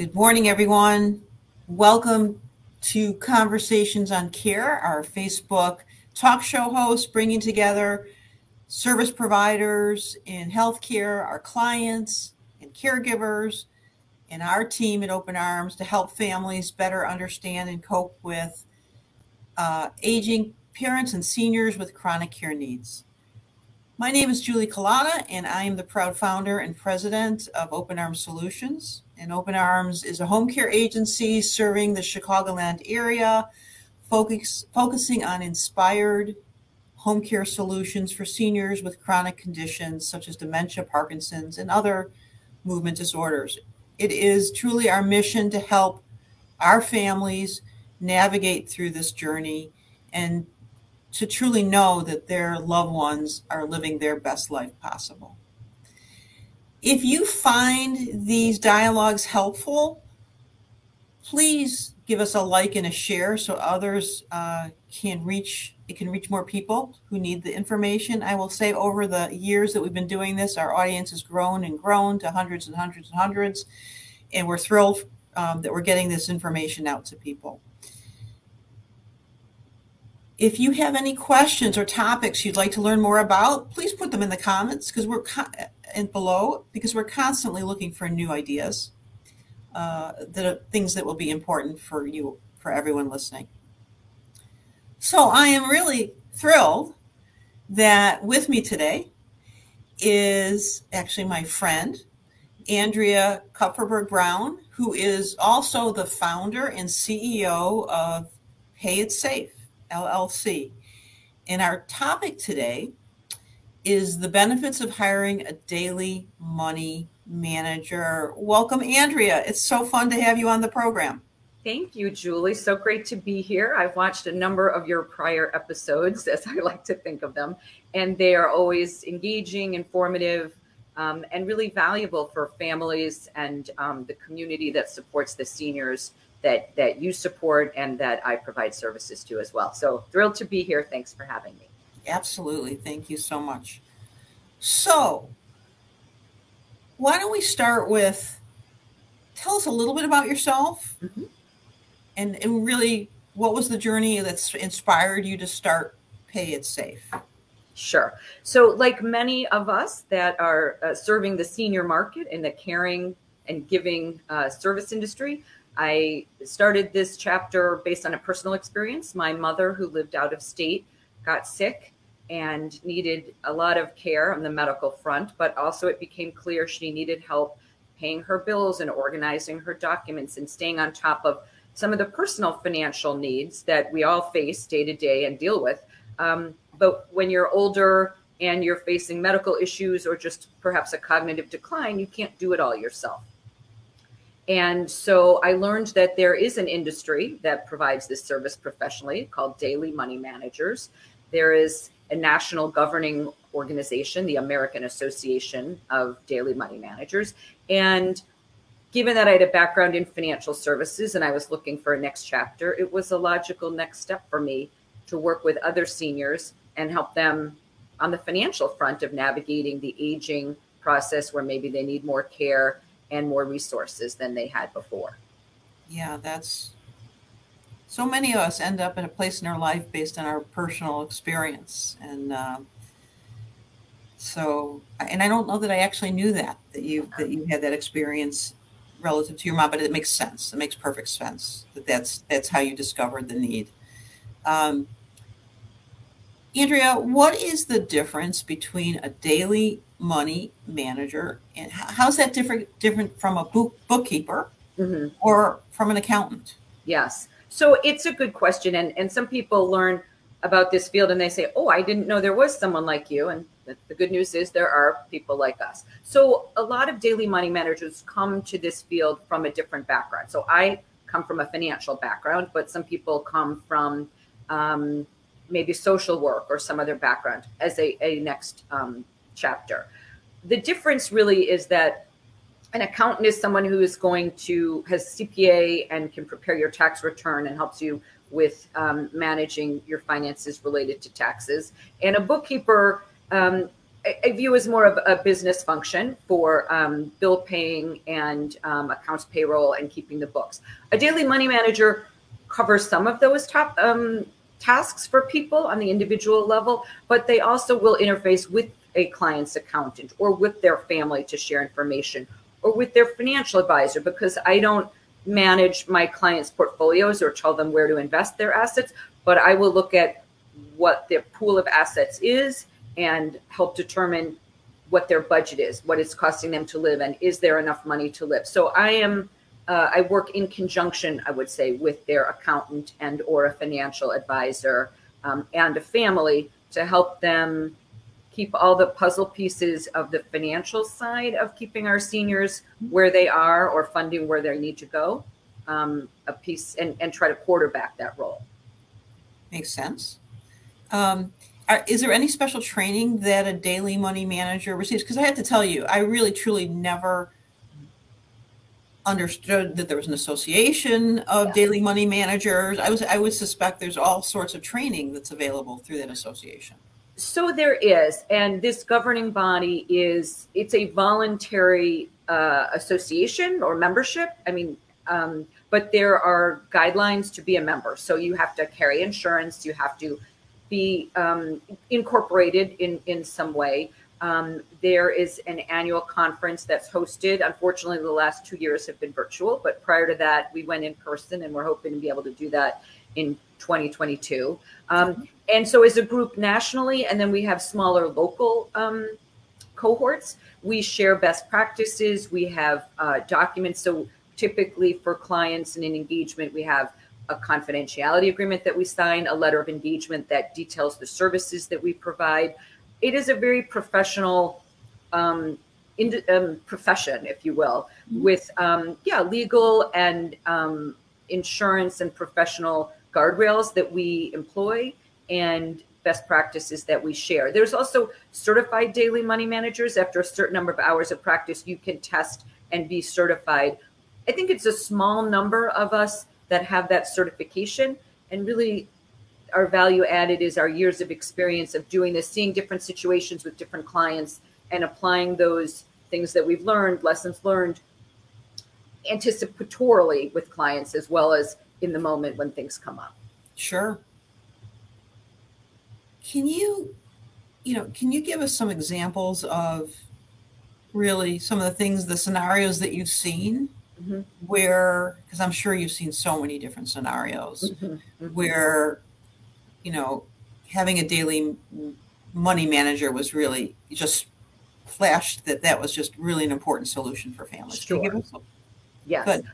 Good morning, everyone. Welcome to Conversations on Care, our Facebook talk show host, bringing together service providers in healthcare, our clients and caregivers, and our team at Open Arms to help families better understand and cope with uh, aging parents and seniors with chronic care needs. My name is Julie Collada, and I am the proud founder and president of Open Arms Solutions. And Open Arms is a home care agency serving the Chicagoland area, focus, focusing on inspired home care solutions for seniors with chronic conditions such as dementia, Parkinson's, and other movement disorders. It is truly our mission to help our families navigate through this journey and to truly know that their loved ones are living their best life possible. If you find these dialogues helpful, please give us a like and a share so others uh, can reach it can reach more people who need the information. I will say over the years that we've been doing this, our audience has grown and grown to hundreds and hundreds and hundreds, and we're thrilled um, that we're getting this information out to people. If you have any questions or topics you'd like to learn more about, please put them in the comments because we're and below because we're constantly looking for new ideas uh, that are things that will be important for you for everyone listening. So I am really thrilled that with me today is actually my friend Andrea Kuperberg Brown, who is also the founder and CEO of Pay It Safe. LLC. And our topic today is the benefits of hiring a daily money manager. Welcome, Andrea. It's so fun to have you on the program. Thank you, Julie. So great to be here. I've watched a number of your prior episodes, as I like to think of them, and they are always engaging, informative, um, and really valuable for families and um, the community that supports the seniors that that you support and that I provide services to as well. So thrilled to be here. Thanks for having me. Absolutely. Thank you so much. So, why don't we start with tell us a little bit about yourself mm-hmm. and, and really what was the journey that's inspired you to start Pay It Safe? Sure. So, like many of us that are uh, serving the senior market in the caring and giving uh, service industry, I started this chapter based on a personal experience. My mother, who lived out of state, got sick and needed a lot of care on the medical front, but also it became clear she needed help paying her bills and organizing her documents and staying on top of some of the personal financial needs that we all face day to day and deal with. Um, but when you're older and you're facing medical issues or just perhaps a cognitive decline, you can't do it all yourself. And so I learned that there is an industry that provides this service professionally called daily money managers. There is a national governing organization, the American Association of Daily Money Managers. And given that I had a background in financial services and I was looking for a next chapter, it was a logical next step for me to work with other seniors and help them on the financial front of navigating the aging process where maybe they need more care and more resources than they had before. Yeah, that's so many of us end up in a place in our life based on our personal experience. And uh, so, and I don't know that I actually knew that, that you, that you had that experience relative to your mom, but it makes sense. It makes perfect sense that that's, that's how you discovered the need. Um, Andrea, what is the difference between a daily money manager and how's that different different from a book, bookkeeper mm-hmm. or from an accountant? Yes. So it's a good question and and some people learn about this field and they say, "Oh, I didn't know there was someone like you." And the, good news is there are people like us. So a lot of daily money managers come to this field from a different background. So I come from a financial background, but some people come from um, maybe social work or some other background as a, a next um, chapter. The difference really is that an accountant is someone who is going to has CPA and can prepare your tax return and helps you with um, managing your finances related to taxes. And a bookkeeper um, I, I view as more of a business function for um, bill paying and um, accounts payroll and keeping the books. A daily money manager covers some of those top um, tasks for people on the individual level, but they also will interface with a client's accountant or with their family to share information or with their financial advisor because I don't manage my clients' portfolios or tell them where to invest their assets, but I will look at what their pool of assets is and help determine what their budget is, what it's costing them to live, and is there enough money to live. So I am, uh, I work in conjunction, I would say, with their accountant and or a financial advisor um, and a family to help them keep all the puzzle pieces of the financial side of keeping our seniors where they are or funding where they need to go um, a piece and, and try to quarterback that role. Makes sense. Um, are, is there any special training that a daily money manager receives? Because i have to tell you i really truly never understood that there was an association of yeah. daily money managers. I was i would suspect there's all sorts of training that's available through that association so there is, and this governing body is it's a voluntary uh, association or membership. I mean, um, but there are guidelines to be a member. So you have to carry insurance. You have to be um, incorporated in in some way. Um, there is an annual conference that's hosted. Unfortunately, the last two years have been virtual, but prior to that, we went in person, and we're hoping to be able to do that in 2022. Um, and so, as a group nationally, and then we have smaller local um, cohorts, we share best practices. We have uh, documents. So, typically for clients and in engagement, we have a confidentiality agreement that we sign, a letter of engagement that details the services that we provide. It is a very professional um, in, um, profession, if you will, mm-hmm. with um, yeah legal and um, insurance and professional guardrails that we employ and best practices that we share. There's also certified daily money managers. After a certain number of hours of practice, you can test and be certified. I think it's a small number of us that have that certification. And really, our value added is our years of experience of doing this, seeing different situations with different clients and applying those things that we've learned, lessons learned, anticipatorily with clients as well as in the moment when things come up. Sure. Can you, you know, can you give us some examples of really some of the things, the scenarios that you've seen mm-hmm. where, because I'm sure you've seen so many different scenarios mm-hmm. Mm-hmm. where, you know, having a daily money manager was really just flashed that that was just really an important solution for families. Sure. Yes. Good.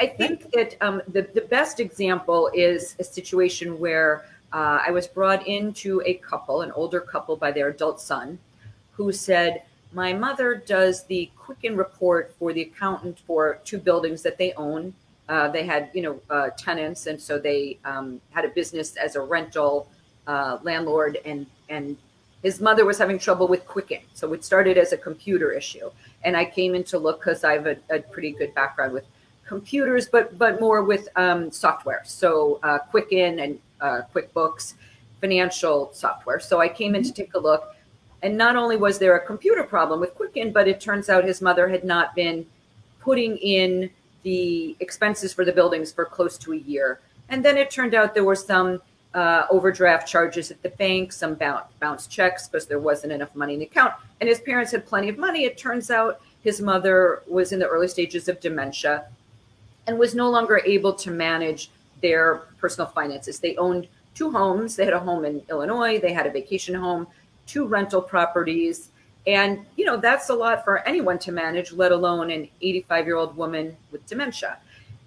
I think that um, the, the best example is a situation where uh, I was brought into a couple, an older couple by their adult son, who said, My mother does the Quicken report for the accountant for two buildings that they own. Uh, they had, you know, uh, tenants, and so they um, had a business as a rental uh, landlord, and and his mother was having trouble with Quicken. So it started as a computer issue, and I came in to look because I have a, a pretty good background with computers, but but more with um, software. So uh, Quicken and uh, QuickBooks, financial software. So I came in to mm-hmm. take a look, and not only was there a computer problem with Quicken, but it turns out his mother had not been putting in the expenses for the buildings for close to a year. And then it turned out there were some uh, overdraft charges at the bank, some bounce, bounce checks because there wasn't enough money in the account. And his parents had plenty of money. It turns out his mother was in the early stages of dementia and was no longer able to manage their personal finances. They owned two homes. They had a home in Illinois, they had a vacation home, two rental properties. And, you know, that's a lot for anyone to manage, let alone an 85 year old woman with dementia.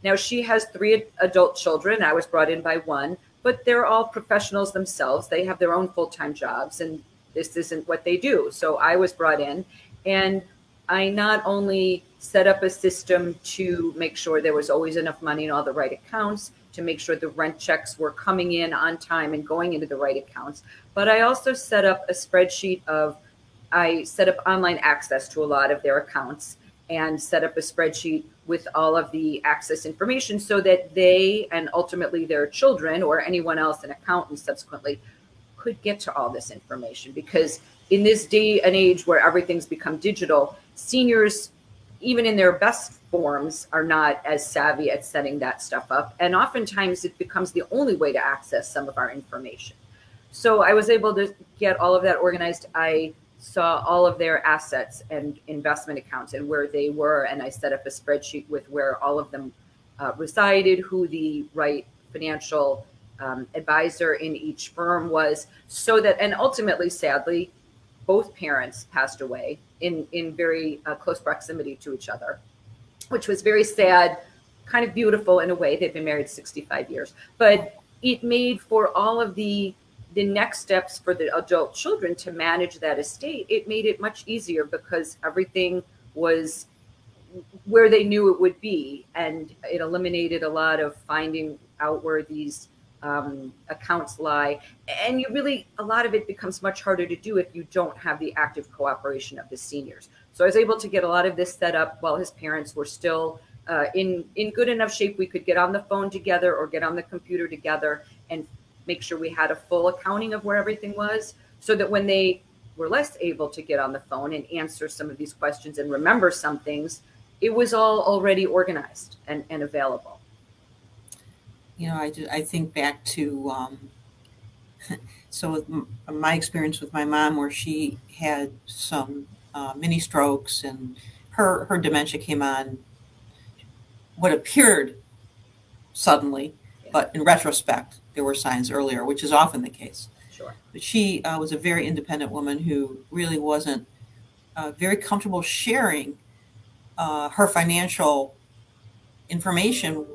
Now, she has three adult children. I was brought in by one, but they're all professionals themselves. They have their own full time jobs, and this isn't what they do. So I was brought in, and I not only set up a system to make sure there was always enough money in all the right accounts, to make sure the rent checks were coming in on time and going into the right accounts. But I also set up a spreadsheet of, I set up online access to a lot of their accounts and set up a spreadsheet with all of the access information so that they and ultimately their children or anyone else, an accountant subsequently, could get to all this information because in this day and age where everything's become digital, seniors, even in their best forms, are not as savvy at setting that stuff up. And oftentimes it becomes the only way to access some of our information. So I was able to get all of that organized. I saw all of their assets and investment accounts and where they were. And I set up a spreadsheet with where all of them uh, resided, who the right financial um, advisor in each firm was, so that, and ultimately, sadly, both parents passed away in, in very uh, close proximity to each other, which was very sad, kind of beautiful in a way. They've been married 65 years, but it made for all of the the next steps for the adult children to manage that estate, it made it much easier because everything was where they knew it would be. And it eliminated a lot of finding out where these um, accounts lie. And you really, a lot of it becomes much harder to do if you don't have the active cooperation of the seniors. So I was able to get a lot of this set up while his parents were still uh, in in good enough shape. We could get on the phone together or get on the computer together and make sure we had a full accounting of where everything was so that when they were less able to get on the phone and answer some of these questions and remember some things, it was all already organized and, and available. You know, I, I think back to, um, so with my experience with my mom, where she had some uh, mini strokes and her, her dementia came on what appeared suddenly, yeah. but in retrospect, there were signs earlier, which is often the case. Sure. But she uh, was a very independent woman who really wasn't uh, very comfortable sharing uh, her financial information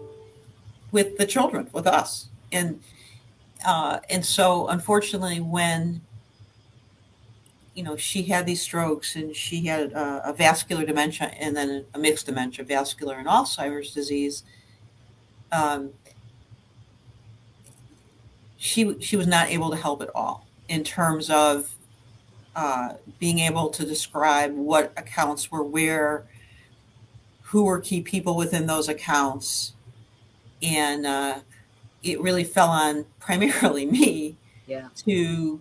with the children, with us, and uh, and so unfortunately, when you know she had these strokes and she had a, a vascular dementia and then a mixed dementia, vascular and Alzheimer's disease. Um, she she was not able to help at all in terms of uh, being able to describe what accounts were where, who were key people within those accounts, and uh, it really fell on primarily me yeah. to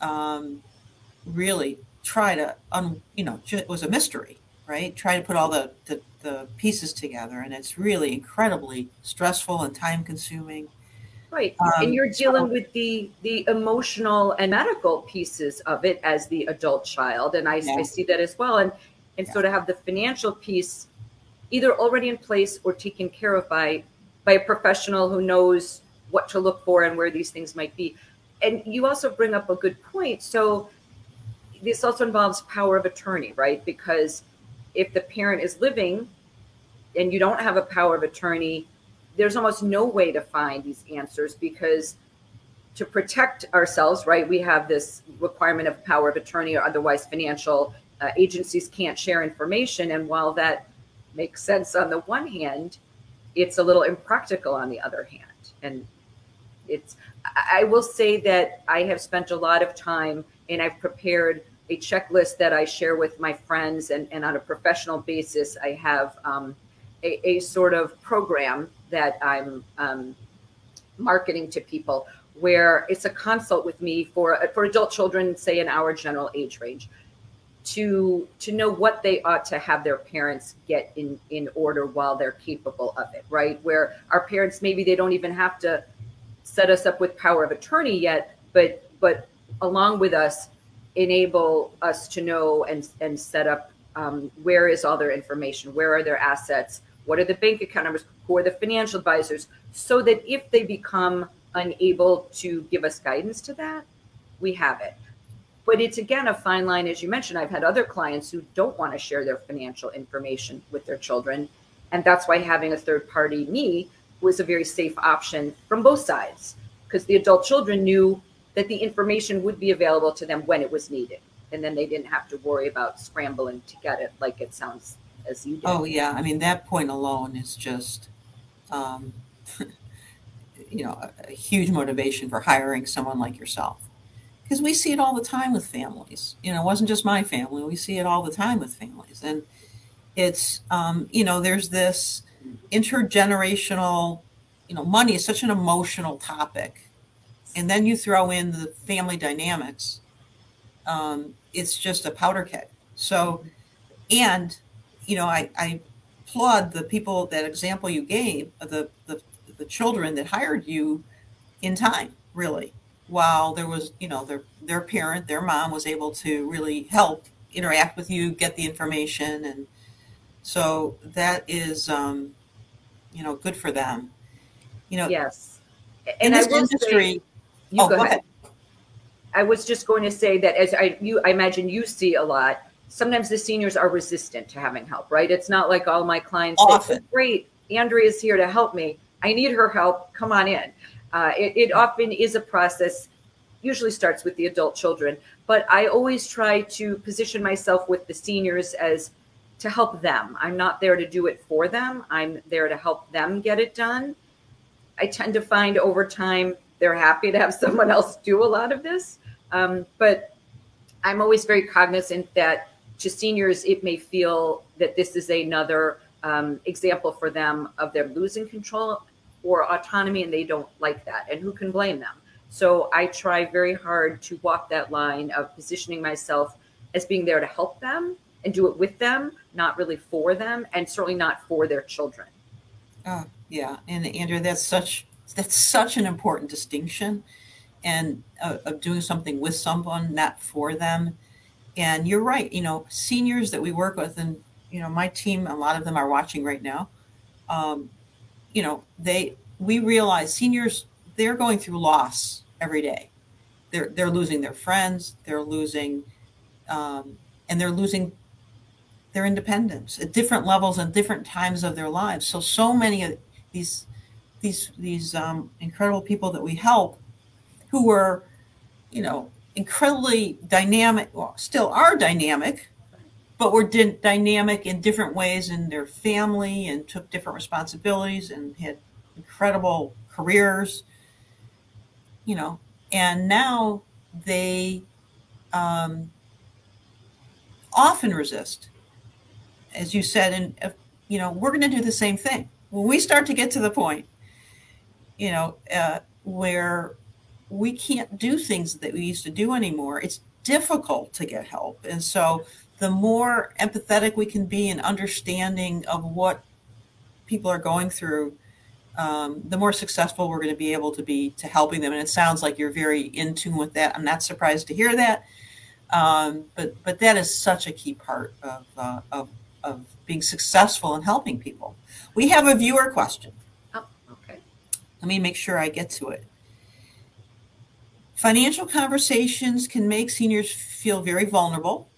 um, really try to un, you know it was a mystery right try to put all the, the the pieces together and it's really incredibly stressful and time consuming Right. Um, and you're dealing so, with the the emotional and medical pieces of it as the adult child. And I, yeah. I see that as well. And and yeah. so to have the financial piece either already in place or taken care of by by a professional who knows what to look for and where these things might be. And you also bring up a good point. So this also involves power of attorney, right? Because if the parent is living and you don't have a power of attorney, there's almost no way to find these answers because to protect ourselves, right, we have this requirement of power of attorney or otherwise financial uh, agencies can't share information. And while that makes sense on the one hand, it's a little impractical on the other hand. And it's, I will say that I have spent a lot of time and I've prepared a checklist that I share with my friends and, and on a professional basis, I have um, a, a, sort of program that I'm um, marketing to people where it's a consult with me for for adult children, say in our general age range, to to know what they ought to have their parents get in in order while they're capable of it. Right, where our parents maybe they don't even have to set us up with power of attorney yet, but but along with us enable us to know and and set up um, where is all their information, where are their assets, what are the bank account numbers? Who are the financial advisors? So that if they become unable to give us guidance to that, we have it. But it's again a fine line, as you mentioned. I've had other clients who don't want to share their financial information with their children. And that's why having a third party, me, was a very safe option from both sides because the adult children knew that the information would be available to them when it was needed. And then they didn't have to worry about scrambling to get it like it sounds as you do. Oh yeah, I mean that point alone is just, um, you know, a, a huge motivation for hiring someone like yourself, because we see it all the time with families. You know, it wasn't just my family; we see it all the time with families, and it's um, you know, there's this intergenerational, you know, money is such an emotional topic, and then you throw in the family dynamics. Um, it's just a powder keg. So, and you know, I, I applaud the people that example you gave the, the the children that hired you in time, really, while there was, you know, their their parent, their mom was able to really help interact with you, get the information, and so that is, um, you know, good for them. You know, yes. And in this industry, say, you oh, go, go ahead. ahead. I was just going to say that as I you I imagine you see a lot. Sometimes the seniors are resistant to having help, right? It's not like all my clients Often. say, "Great, Andrea's here to help me. I need her help. Come on in." Uh, it, it often is a process. Usually starts with the adult children, but I always try to position myself with the seniors as to help them. I'm not there to do it for them. I'm there to help them get it done. I tend to find over time they're happy to have someone else do a lot of this. Um, but I'm always very cognizant that to seniors, it may feel that this is another um, example for them of their losing control or autonomy, and they don't like that. And who can blame them? So I try very hard to walk that line of positioning myself as being there to help them and do it with them, not really for them, and certainly not for their children. Oh, yeah. And Andrea, that's such that's such an important distinction and uh, of doing something with someone, not for them. And you're right. You know, seniors that we work with, and you know, my team, a lot of them are watching right now. Um, you know, they we realize seniors they're going through loss every day. They're they're losing their friends. They're losing, um, and they're losing their independence at different levels and different times of their lives. So so many of these these these um, incredible people that we help who were, you know, incredibly dynamic, well, still are dynamic, but were di- dynamic in different ways in their family and took different responsibilities and had incredible careers, you know, and now they um, often resist. As you said, and you know, we're going to do the same thing when we start to get to the point, you know, uh, where we can't do things that we used to do anymore. It's difficult to get help. And so the more empathetic we can be and understanding of what people are going through, um, the more successful we're going to be able to be to helping them. And it sounds like you're very in tune with that. I'm not surprised to hear that. Um, but but that is such a key part of, uh, of, of being successful in helping people. We have a viewer question. Oh, okay. Let me make sure I get to it. Financial conversations can make seniors feel very vulnerable.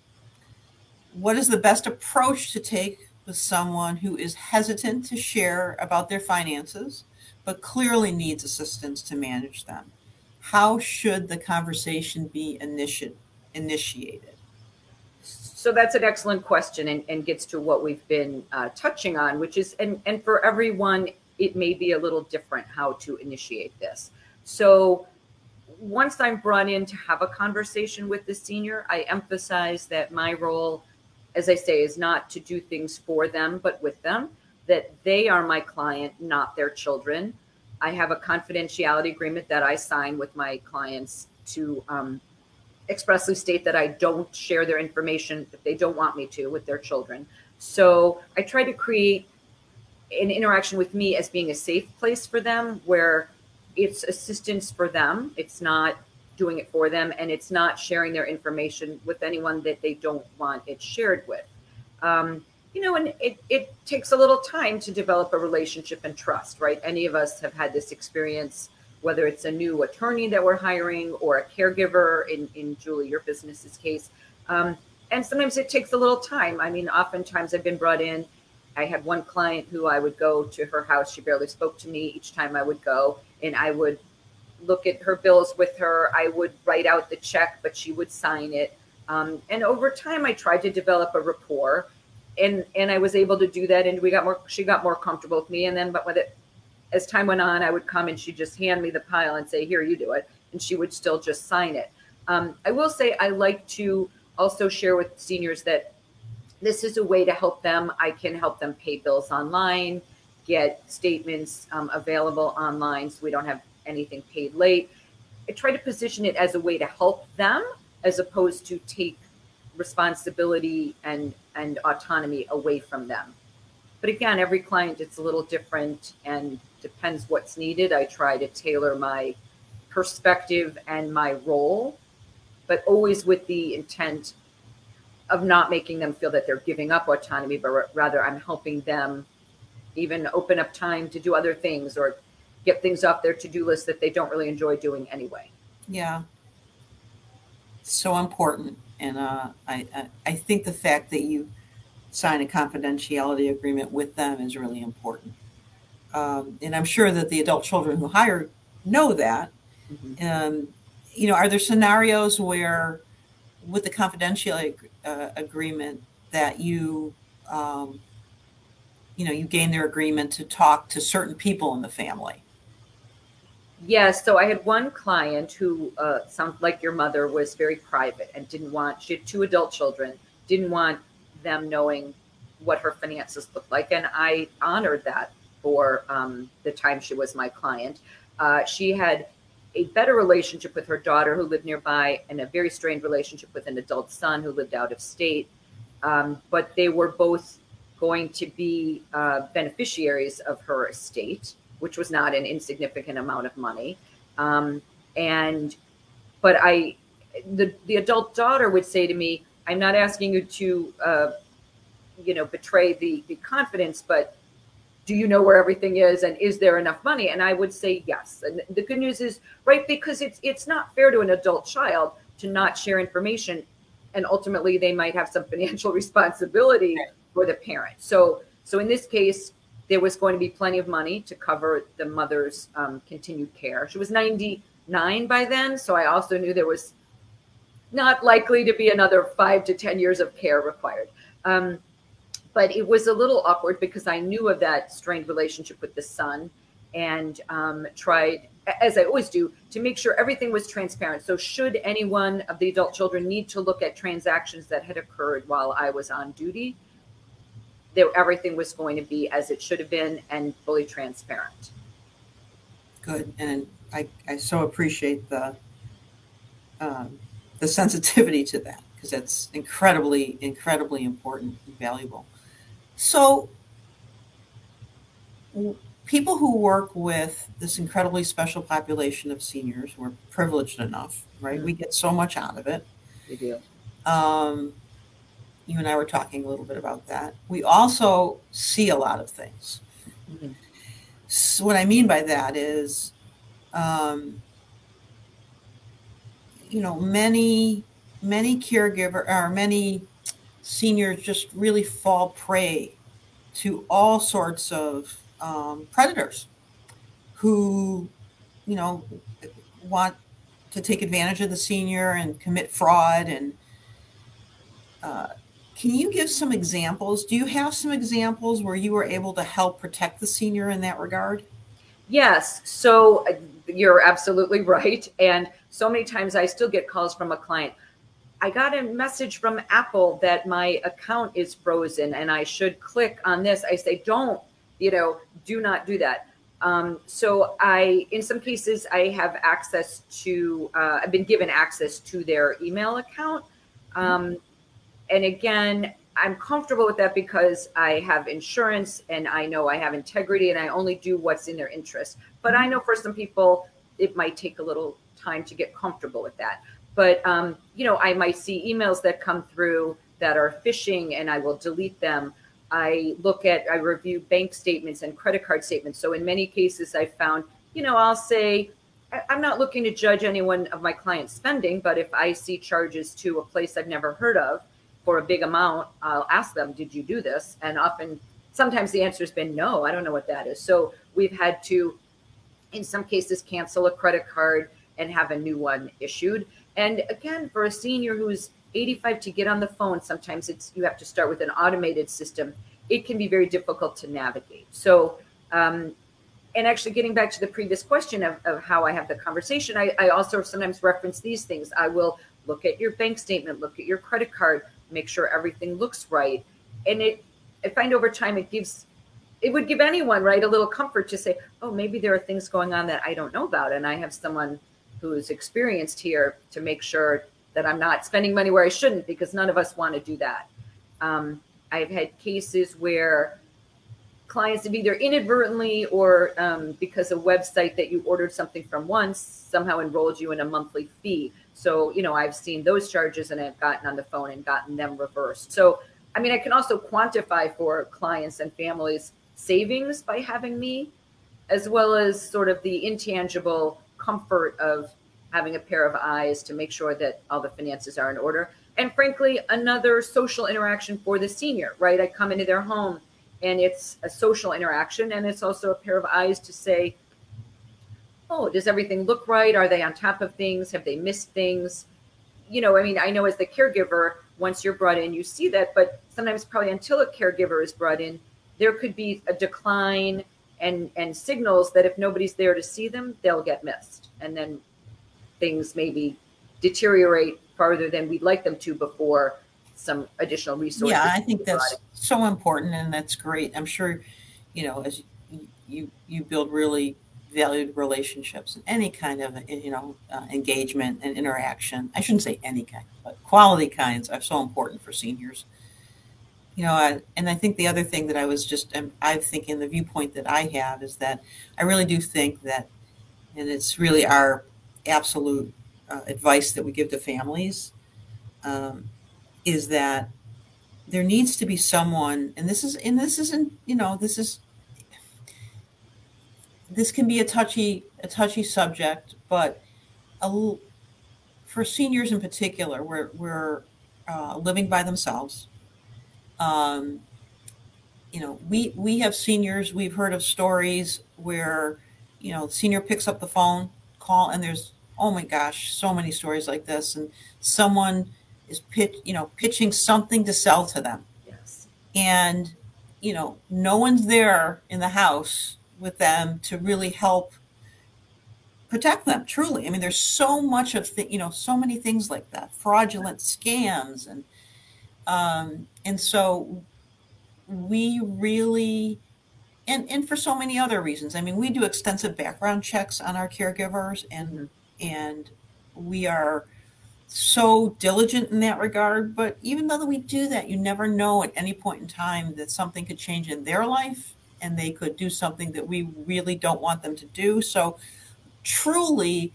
What is the best approach to take with someone who is hesitant to share about their finances, but clearly needs assistance to manage them? How should the conversation be initi- initiated? So that's an excellent question and, and gets to what we've been uh, touching on, which is, and, and for everyone, it may be a little different how to initiate this. So once I'm brought in to have a conversation with the senior, I emphasize that my role, as I say, is not to do things for them, but with them, that they are my client, not their children. I have a confidentiality agreement that I sign with my clients to um, expressly state that I don't share their information if they don't want me to with their children. So I try to create an interaction with me as being a safe place for them where it's assistance for them. It's not doing it for them, and it's not sharing their information with anyone that they don't want it shared with. Um, you know, and it, it takes a little time to develop a relationship and trust, right? Any of us have had this experience, whether it's a new attorney that we're hiring or a caregiver in, in Julie, your business's case. Um, and sometimes it takes a little time. I mean, oftentimes I've been brought in. I had one client who I would go to her house. She barely spoke to me each time I would go and I would look at her bills with her. I would write out the check, but she would sign it. Um, and over time, I tried to develop a rapport, and and I was able to do that. And we got more. She got more comfortable with me. And then, but with it, as time went on, I would come and she'd just hand me the pile and say, "Here, you do it," and she would still just sign it. Um, I will say I like to also share with seniors that this is a way to help them. I can help them pay bills online get statements um, available online so we don't have anything paid late. I try to position it as a way to help them as opposed to take responsibility and and autonomy away from them. But again, every client it's a little different and depends what's needed. I try to tailor my perspective and my role, but always with the intent of not making them feel that they're giving up autonomy, but rather I'm helping them even open up time to do other things or get things off their to-do list that they don't really enjoy doing anyway. Yeah. So important. And uh, I, I, I think the fact that you sign a confidentiality agreement with them is really important. Um, and I'm sure that the adult children who hire know that. Mm-hmm. Um, you know, are there scenarios where, with the confidentiality uh, agreement, that you, um, you know, you gain their agreement to talk to certain people in the family? Yes. So I had one client who uh, sounds like your mother was very private and didn't want, she had two adult children, didn't want them knowing what her finances looked like. And I honored that for um, the time she was my client. Uh, she had a better relationship with her daughter who lived nearby and a very strained relationship with an adult son who lived out of state. Um, but they were both going to be uh, beneficiaries of her estate which was not an insignificant amount of money. Um, and, but I, the, the adult daughter would say to me, I'm not asking you to, uh, you know, betray the, the confidence, but do you know where everything is and is there enough money? And i would say yes. And the good news is right because it's it's not fair to an adult child to not share information and ultimately they might have some financial responsibility for the parent. So so in this case there was going to be plenty of money to cover the mother's um, continued care. She was 99 by then, so I also knew there was not likely to be another five to 10 years of care required. Um, but it was a little awkward because I knew of that strained relationship with the son and um, tried, as I always do, to make sure everything was transparent. So, should any one of the adult children need to look at transactions that had occurred while I was on duty, that everything was going to be as it should have been and fully transparent. Good, and I, I so appreciate the um, the sensitivity to that because that's incredibly incredibly important and valuable. So, people who work with this incredibly special population of seniors, we're privileged enough, right? Mm-hmm. We get so much out of it. We do. Um, you and I were talking a little bit about that. We also see a lot of things. Mm-hmm. So what I mean by that is, um, you know, many many caregiver or many seniors just really fall prey to all sorts of um, predators who, you know, want to take advantage of the senior and commit fraud and uh, can you give some examples? Do you have some examples where you were able to help protect the senior in that regard? Yes. So uh, you're absolutely right. And so many times I still get calls from a client. I got a message from Apple that my account is frozen and I should click on this. I say, don't, you know, do not do that. Um, so I, in some cases, I have access to, uh, I've been given access to their email account. Um, and again, I'm comfortable with that because I have insurance and I know I have integrity and I only do what's in their interest. But I know for some people, it might take a little time to get comfortable with that. But, um, you know, I might see emails that come through that are phishing and I will delete them. I look at, I review bank statements and credit card statements. So in many cases, I found, you know, I'll say, I'm not looking to judge anyone of my client's spending, but if I see charges to a place I've never heard of, for a big amount, I'll ask them, Did you do this? And often, sometimes the answer has been no, I don't know what that is. So we've had to, in some cases, cancel a credit card and have a new one issued. And again, for a senior who's 85 to get on the phone, sometimes it's you have to start with an automated system. It can be very difficult to navigate. So, um, and actually getting back to the previous question of, of how I have the conversation, I, I also sometimes reference these things. I will look at your bank statement, look at your credit card, make sure everything looks right. And it, I find over time it gives, it would give anyone, right, a little comfort to say, oh, maybe there are things going on that I don't know about. And I have someone who's experienced here to make sure that I'm not spending money where I shouldn't because none of us want to do that. Um, I've had cases where clients have either inadvertently or um, because a website that you ordered something from once somehow enrolled you in a monthly fee. So, you know, I've seen those charges and I've gotten on the phone and gotten them reversed. So, I mean, I can also quantify for clients and families savings by having me, as well as sort of the intangible comfort of having a pair of eyes to make sure that all the finances are in order. And frankly, another social interaction for the senior, right? I come into their home and it's a social interaction and it's also a pair of eyes to say, oh, does everything look right? Are they on top of things? Have they missed things? You know, I mean, I know as the caregiver, once you're brought in, you see that, but sometimes probably until a caregiver is brought in, there could be a decline and and signals that if nobody's there to see them, they'll get missed. And then things maybe deteriorate farther than we'd like them to before some additional resources. Yeah, I think that's so important and that's great. I'm sure, you know, as you you build really valued relationships and any kind of you know uh, engagement and interaction. I shouldn't say any kind, but quality kinds are so important for seniors. You know, I, and I think the other thing that I was just um, I'm thinking the viewpoint that I have is that I really do think that, and it's really our absolute uh, advice that we give to families um, is that there needs to be someone, and this is, and this isn't, you know, this is, this can be a touchy, a touchy subject, but a, for seniors in particular, we're, we're uh, living by themselves. Um, you know, we we have seniors. We've heard of stories where, you know, senior picks up the phone, call, and there's oh my gosh, so many stories like this, and someone is pitch, you know, pitching something to sell to them. Yes. And, you know, no one's there in the house with them to really help protect them truly. I mean, there's so much of the, you know, so many things like that, fraudulent scams and um and so we really and and for so many other reasons. I mean, we do extensive background checks on our caregivers and mm-hmm. and we are so diligent in that regard. But even though we do that, you never know at any point in time that something could change in their life and they could do something that we really don't want them to do. So, truly,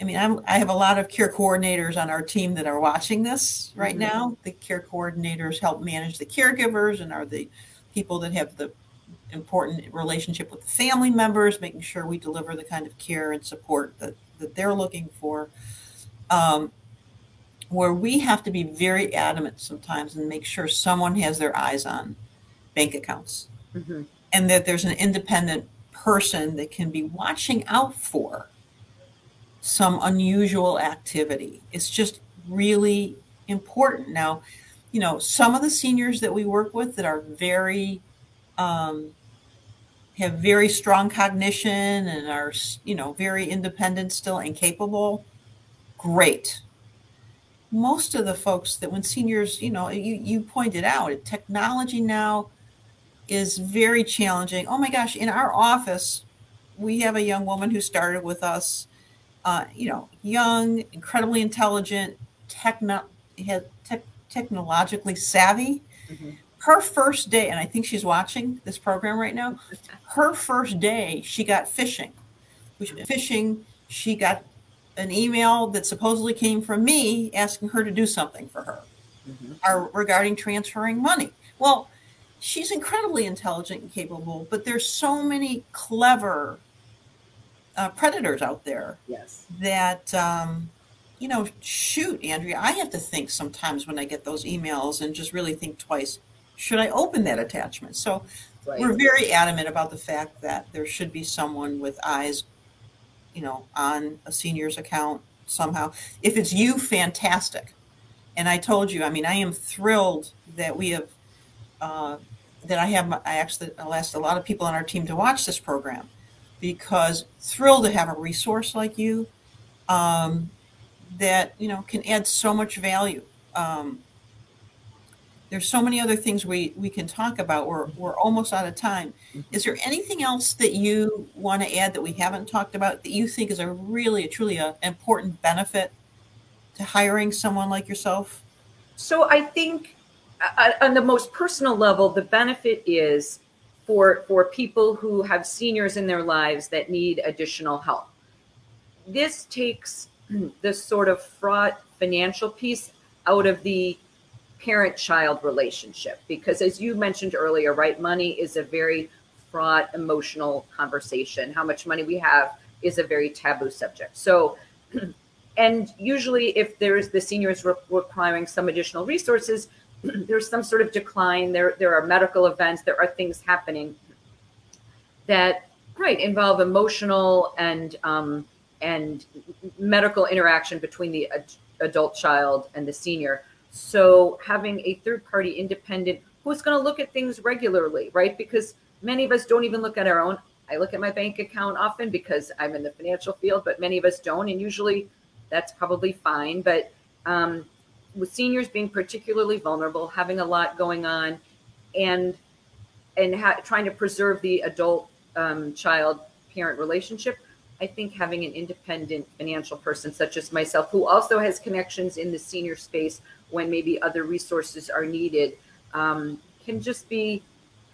I mean, I'm, i have a lot of care coordinators on our team that are watching this right mm-hmm. now. The care coordinators help manage the caregivers and are the people that have the important relationship with the family members, making sure we deliver the kind of care and support that, that they're looking for. Um, where we have to be very adamant sometimes and make sure someone has their eyes on bank accounts mm-hmm. And that there's an independent person that can be watching out for some unusual activity. It's just really important. Now, you know, some of the seniors that we work with that are very, um, have very strong cognition and are, you know, very independent still and capable, great most of the folks that when seniors, you know, you, you pointed out, technology now is very challenging. Oh my gosh, in our office, we have a young woman who started with us, uh, you know, young, incredibly intelligent, techno, te- technologically savvy. Mm-hmm. Her first day, and I think she's watching this program right now. Her first day, she got phishing, which phishing. She got an email that supposedly came from me asking her to do something for her mm-hmm. or regarding transferring money. Well, she's incredibly intelligent and capable, but there's so many clever uh, predators out there. Yes. That um, you know, shoot, Andrea, I have to think sometimes when I get those emails and just really think twice. Should I open that attachment? So right. we're very adamant about the fact that there should be someone with eyes you know, on a senior's account somehow. If it's you, fantastic. And I told you, I mean, I am thrilled that we have, uh, that I have, I actually asked a lot of people on our team to watch this program because thrilled to have a resource like you um, that, you know, can add so much value. Um, there's so many other things we, we can talk about. We're, we're almost out of time. Mm-hmm. Is there anything else that you want to add that we haven't talked about that you think is a really, truly a, important benefit to hiring someone like yourself? So I think uh, on the most personal level, the benefit is for for people who have seniors in their lives that need additional help. This takes this sort of fraught financial piece out of the parent child relationship because as you mentioned earlier right money is a very fraught emotional conversation how much money we have is a very taboo subject so and usually if there's the seniors re- requiring some additional resources there's some sort of decline there there are medical events there are things happening that right involve emotional and um, and medical interaction between the ad- adult child and the senior. So having a third party independent who's going to look at things regularly right? Because many of us don't even look at our own. I look at my bank account often because i'm in the financial field but many of us don't and usually that's probably fine but um, with seniors being particularly vulnerable, having a lot going on, and and ha- trying to preserve the adult um, child parent relationship, I think having an independent financial person such as myself, who also has connections in the senior space when maybe other resources are needed, um, can just be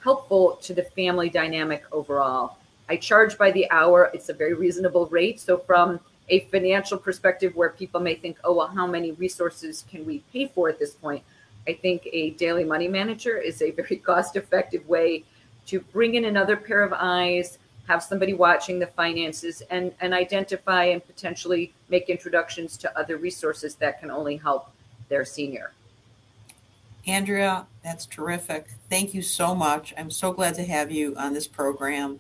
helpful to the family dynamic overall. I charge by the hour; it's a very reasonable rate. So from a financial perspective where people may think, oh, well, how many resources can we pay for at this point? I think a daily money manager is a very cost effective way to bring in another pair of eyes, have somebody watching the finances, and, and identify and potentially make introductions to other resources that can only help their senior. Andrea, that's terrific. Thank you so much. I'm so glad to have you on this program.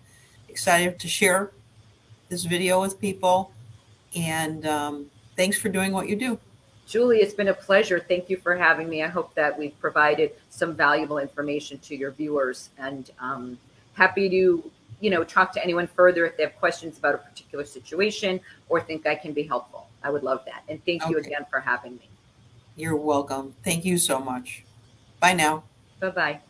Excited to share this video with people and um, thanks for doing what you do. Julie, it's been a pleasure. Thank you for having me. I hope that we've provided some valuable information to your viewers and um, happy to, you know, talk to anyone further if they have questions about a particular situation or think I can be helpful. I would love that. And thank you again for having me. You're welcome. Thank you so much. Bye now. Bye bye.